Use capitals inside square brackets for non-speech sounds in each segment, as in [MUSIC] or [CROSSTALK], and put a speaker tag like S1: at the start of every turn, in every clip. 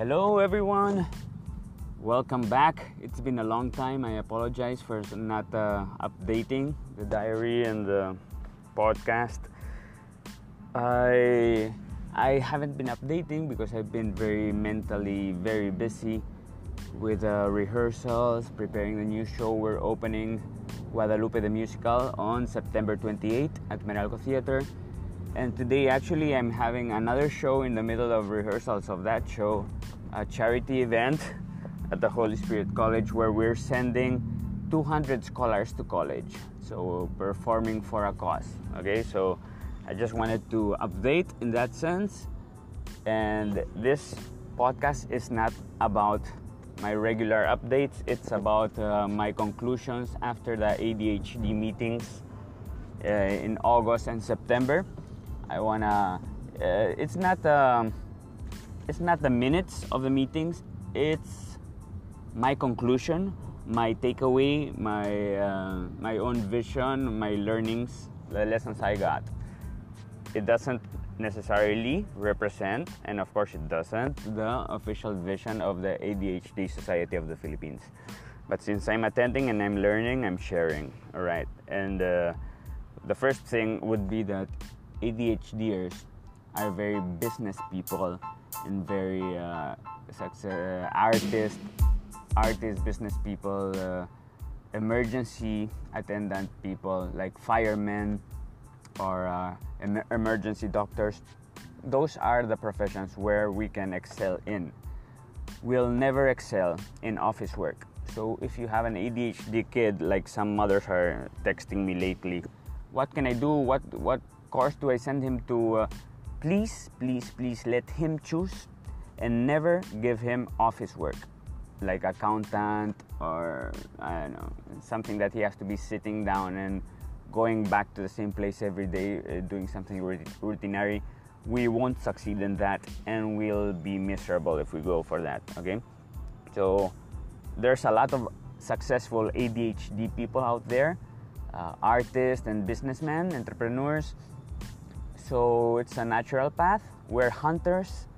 S1: Hello, everyone. Welcome back. It's been a long time. I apologize for not uh, updating the diary and the podcast. I I haven't been updating because I've been very mentally very busy with uh, rehearsals, preparing the new show. We're opening Guadalupe the Musical on September 28 at Meralco Theater. And today, actually, I'm having another show in the middle of rehearsals of that show, a charity event at the Holy Spirit College where we're sending 200 scholars to college. So, performing for a cause. Okay, so I just wanted to update in that sense. And this podcast is not about my regular updates, it's about uh, my conclusions after the ADHD meetings uh, in August and September. I wanna. Uh, it's not. Um, it's not the minutes of the meetings. It's my conclusion, my takeaway, my uh, my own vision, my learnings, the lessons I got. It doesn't necessarily represent, and of course it doesn't, the official vision of the ADHD Society of the Philippines. But since I'm attending and I'm learning, I'm sharing. All right, and uh, the first thing would be that ADHDers are very business people and very uh, uh, artist, artist business people, uh, emergency attendant people like firemen or uh, em- emergency doctors. Those are the professions where we can excel in. We'll never excel in office work. So if you have an ADHD kid, like some mothers are texting me lately, what can I do? What what course do I send him to? Uh, please, please, please let him choose and never give him office work like accountant or I don't know something that he has to be sitting down and going back to the same place every day uh, doing something routinary we won't succeed in that and we'll be miserable if we go for that okay so there's a lot of successful ADHD people out there uh, artists and businessmen entrepreneurs so it's a natural path. We're hunters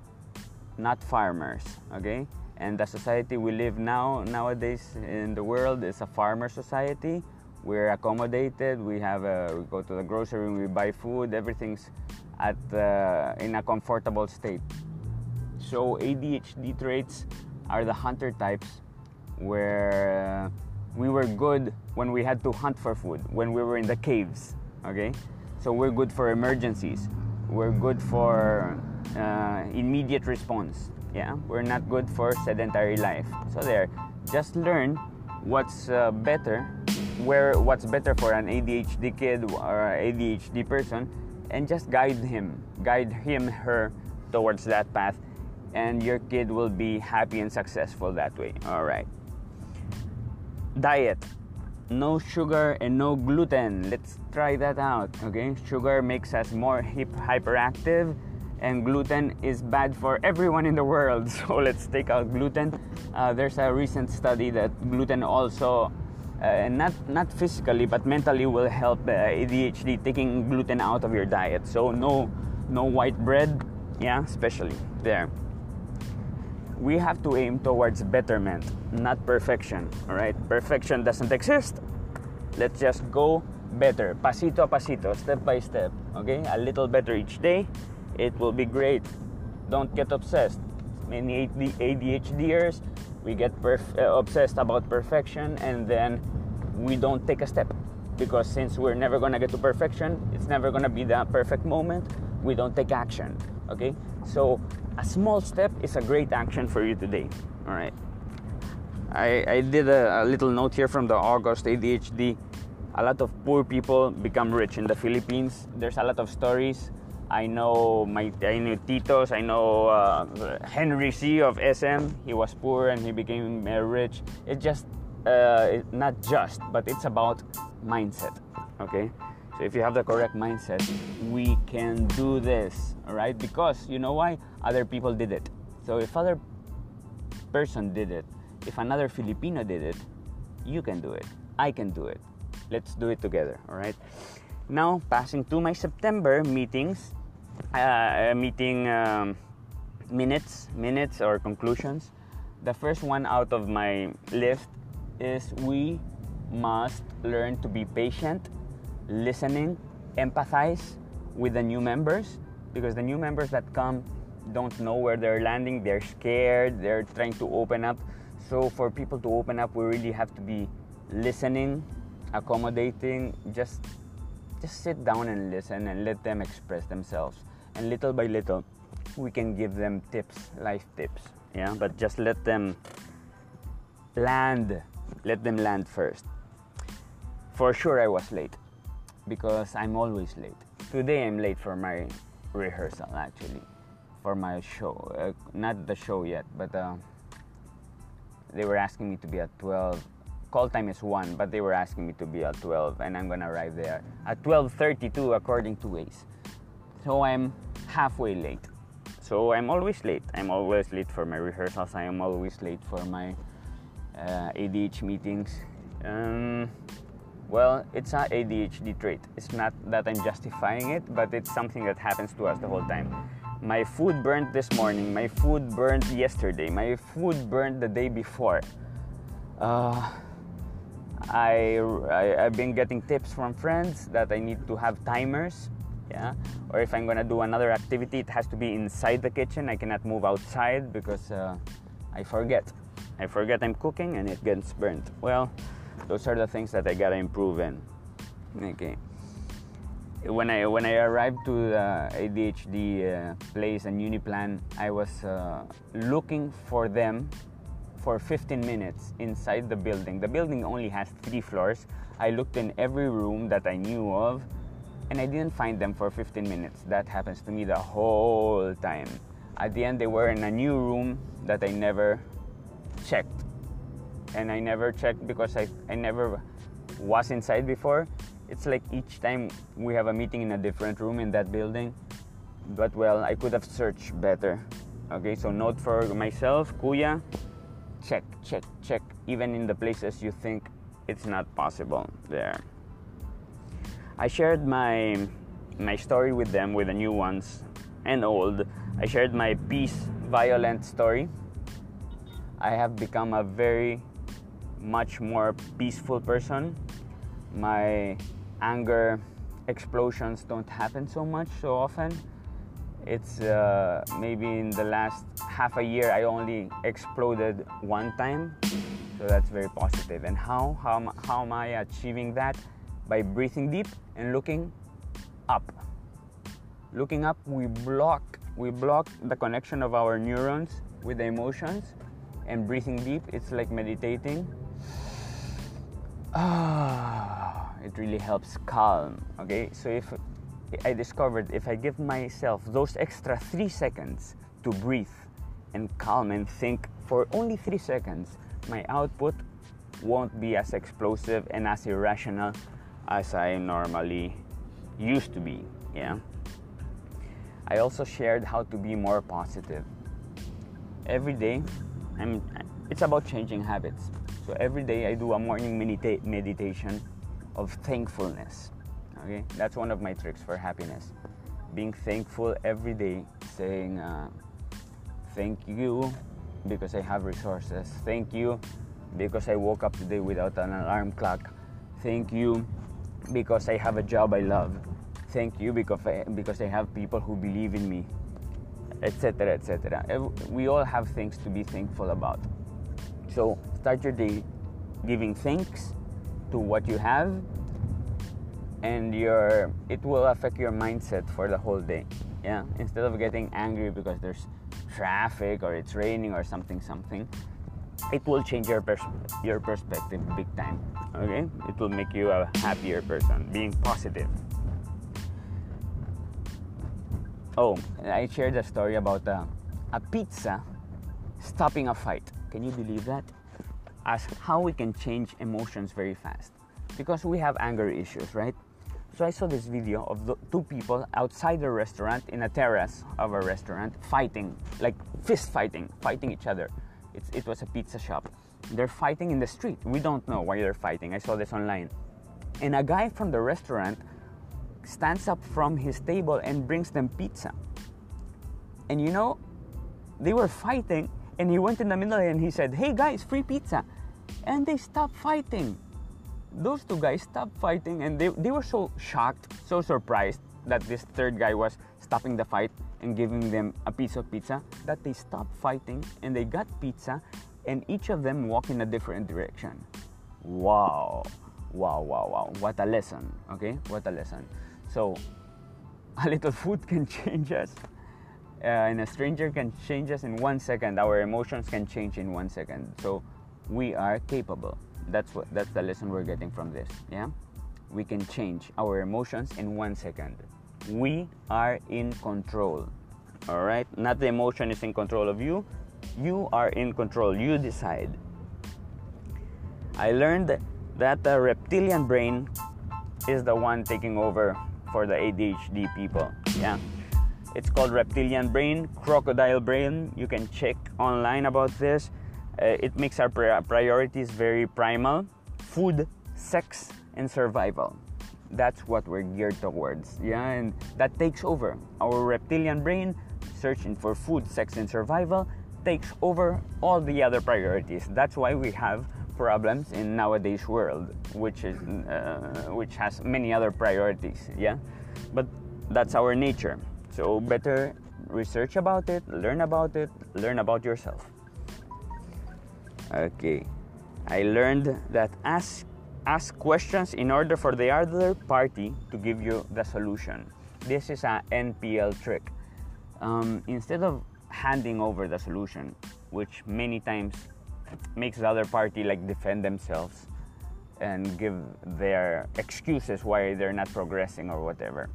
S1: not farmers okay? And the society we live now nowadays in the world is a farmer society. We're accommodated. We have a, we go to the grocery we buy food. Everything's at uh, in a comfortable state. So adhd traits are the hunter types where we were good when we had to hunt for food when we were in the caves okay so we're good for emergencies. We're good for uh, immediate response. Yeah we're not good for sedentary life. So there just learn what's uh, better where what's better for an adhd kid or adhd person and just guide him guide him her towards that path and your kid will be happy and successful that way. All right. Diet no sugar and no gluten let's try that out okay sugar makes us more hyperactive and gluten is bad for everyone in the world. [LAUGHS] So let's take out gluten. Uh, there's a recent study that gluten also, uh, not not physically but mentally, will help uh, ADHD. Taking gluten out of your diet. So no no white bread, yeah, especially there. We have to aim towards betterment, not perfection. All right, perfection doesn't exist. Let's just go better, pasito a pasito, step by step. Okay, a little better each day it will be great. Don't get obsessed. Many ADHDers, we get perf- uh, obsessed about perfection and then we don't take a step because since we're never gonna get to perfection, it's never gonna be that perfect moment. We don't take action. Okay, so a small step is a great action for you today. All right. I, I did a, a little note here from the August ADHD. A lot of poor people become rich in the Philippines. There's a lot of stories I know my I know Titos. I know uh, Henry Sy of SM. He was poor and he became uh, rich. It's just uh, not just, but it's about mindset. Okay, so if you have the correct mindset, we can do this. All right, because you know why other people did it. So if other person did it, if another Filipino did it, you can do it. I can do it. Let's do it together. All right. Now, passing to my September meetings, uh, meeting um, minutes, minutes or conclusions. The first one out of my list is we must learn to be patient, listening, empathize with the new members because the new members that come don't know where they're landing, they're scared, they're trying to open up. So for people to open up, we really have to be listening, accommodating, just just sit down and listen and let them express themselves. And little by little, we can give them tips, life tips. Yeah, but just let them land. Let them land first. For sure, I was late because I'm always late. Today, I'm late for my rehearsal actually, for my show. Uh, not the show yet, but uh, they were asking me to be at 12 call time is 1 but they were asking me to be at 12 and i'm gonna arrive there at 12.32 according to waze. So i'm halfway late. So i'm always late. I'm always late for my rehearsals. I am always late for my uh, adh meetings. Um, well it's an adhd trait. It's not that i'm justifying it but it's something that happens to us the whole time. My food burned this morning. My food burned yesterday. My food burned the day before. Uh, I, I have been getting tips from friends that I need to have timers yeah? Or if I'm gonna do another activity it has to be inside the kitchen. I cannot move outside because uh, I forget. I forget I'm cooking and it gets burnt. Well those are the things that I gotta improve in okay when I when I arrived to the ADHD uh, place and Uniplan I was uh, looking for them for 15 minutes inside the building. The building only has three floors. I looked in every room that I knew of and I didn't find them for 15 minutes. That happens to me the whole time. At the end, they were in a new room that I never checked. And I never checked because I, I never was inside before. It's like each time we have a meeting in a different room in that building. But well, I could have searched better. Okay, so note for myself, Kuya, check, check, check, even in the places you think it's not possible there. I shared my my story with them with the new ones and old. I shared my peace violent story. I have become a very much more peaceful person. My anger explosions don't happen so much so often it's uh, maybe in the last half a year I only exploded one time, so that's very positive. And how how how am I achieving that? By breathing deep and looking up. Looking up, we block we block the connection of our neurons with the emotions, and breathing deep, it's like meditating. Ah, it really helps calm. Okay, so if I discovered if I give myself those extra three seconds to breathe and calm and think for only three seconds, my output won't be as explosive and as irrational as I normally used to be. Yeah. I also shared how to be more positive. Every day, I'm, it's about changing habits. So every day I do a morning medita- meditation of thankfulness. Okay, that's one of my tricks for happiness. Being thankful every day, saying uh, thank you because I have resources. Thank you because I woke up today without an alarm clock. Thank you because I have a job I love. Thank you because I, because I have people who believe in me, etc., etc. We all have things to be thankful about. So start your day giving thanks to what you have and your it will affect your mindset for the whole day yeah instead of getting angry because there's traffic or it's raining or something something it will change your pers- your perspective big time okay it will make you a happier person being positive oh i shared a story about a, a pizza stopping a fight can you believe that as how we can change emotions very fast because we have anger issues right so I saw this video of two people outside the restaurant in a terrace of a restaurant fighting, like fist fighting, fighting each other. It's, it was a pizza shop. They're fighting in the street. We don't know why they're fighting. I saw this online. And a guy from the restaurant stands up from his table and brings them pizza. And you know, they were fighting, and he went in the middle and he said, "Hey guys, free pizza," and they stopped fighting. Those two guys stopped fighting, and they they were so shocked, so surprised that this third guy was stopping the fight and giving them a piece of pizza that they stopped fighting and they got pizza and each of them walked in a different direction. Wow, wow, wow, wow. What a lesson, okay? What a lesson. So, [LAUGHS] a little food can change us. Uh, and a stranger can change us in one second. Our emotions can change in one second. So, we are capable. That's what. That's the lesson we're getting from this. Yeah, we can change our emotions in one second. We are in control. All right. Not the emotion is in control of you. You are in control. You decide. I learned that the reptilian brain is the one taking over for the ADHD people. Yeah. It's called reptilian brain, crocodile brain. You can check online about this. Uh, it makes our priorities very primal food, sex, and survival. That's what we're geared towards. Yeah, and that takes over. Our reptilian brain, searching for food, sex, and survival, takes over all the other priorities. That's why we have problems in nowadays world, which is uh, which has many other priorities. Yeah, but that's our nature. So better research about it, learn about it, learn about yourself. Okay, I learned that ask ask questions in order for the other party to give you the solution. This is an NPL trick. Um, instead of handing over the solution, which many times makes the other party like defend themselves and give their excuses why they're not progressing or whatever.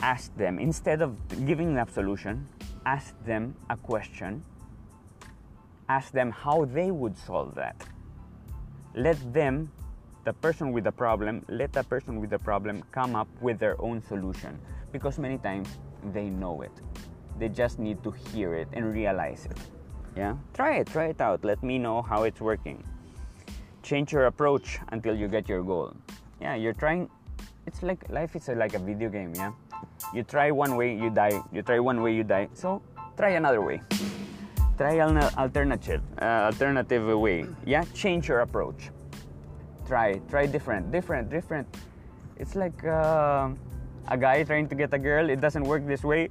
S1: Ask them, instead of giving an a solution, ask them a question. Ask them how they would solve that. Let them, the person with the problem, let the person with the problem come up with their own solution because many times they know it. They just need to hear it and realize it. Yeah? Try it, try it out. Let me know how it's working. Change your approach until you get your goal. Yeah, you're trying it's like life is like a video game, yeah? You try one way, you die. You try one way, you die. So, try another way. Try an alternative, uh, alternative way. Yeah, change your approach. Try, try different, different, different. It's like uh, a guy trying to get a girl. It doesn't work this way.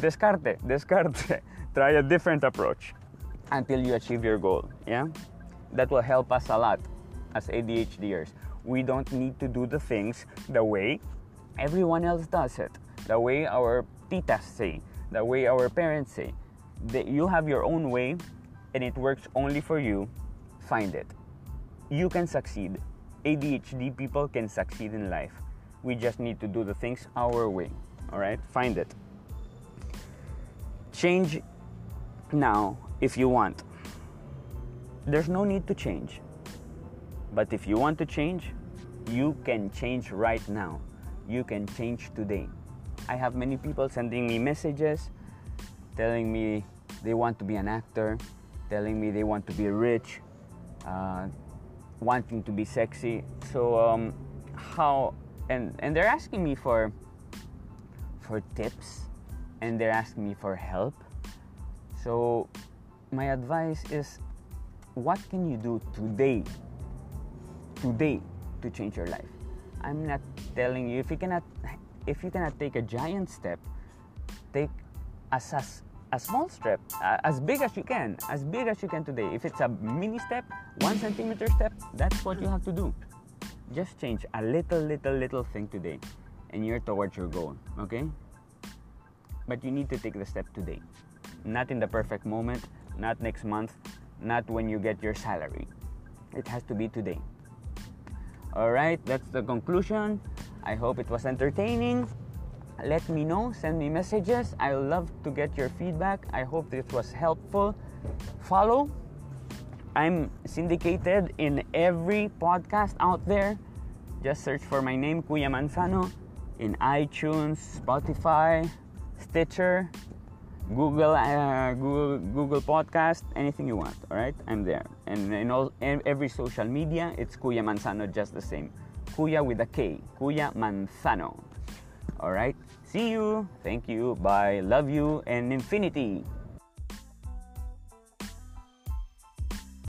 S1: Descarte, descarte. [LAUGHS] try a different approach until you achieve your goal. Yeah, that will help us a lot as ADHDers. We don't need to do the things the way everyone else does it, the way our titas say, the way our parents say. That you have your own way and it works only for you. Find it. You can succeed. ADHD people can succeed in life. We just need to do the things our way. All right? Find it. Change now if you want. There's no need to change. But if you want to change, you can change right now. You can change today. I have many people sending me messages telling me they want to be an actor, telling me they want to be rich, uh, wanting to be sexy. So um, how and and they're asking me for for tips and they're asking me for help. So my advice is what can you do today today to change your life? I'm not telling you if you cannot if you cannot take a giant step take a, a, small step uh, as big as you can as big as you can today. If it's a mini step one centimeter step that's what you have to do. Just change a little little little thing today and you're towards your goal okay? But you need to take the step today. Not in the perfect moment not next month, not when you get your salary. It has to be today. All right, that's the conclusion. I hope it was entertaining. Let me know, send me messages. I love to get your feedback. I hope this was helpful. Follow. I'm syndicated in every podcast out there. Just search for my name, Kuya Manzano, in iTunes, Spotify, Stitcher, Google, uh, Google, Podcast, anything you want. All right, I'm there, and in all every social media, it's Kuya Manzano, just the same. Kuya with a K, Kuya Manzano. All right, see you. Thank you. Bye. Love you and infinity.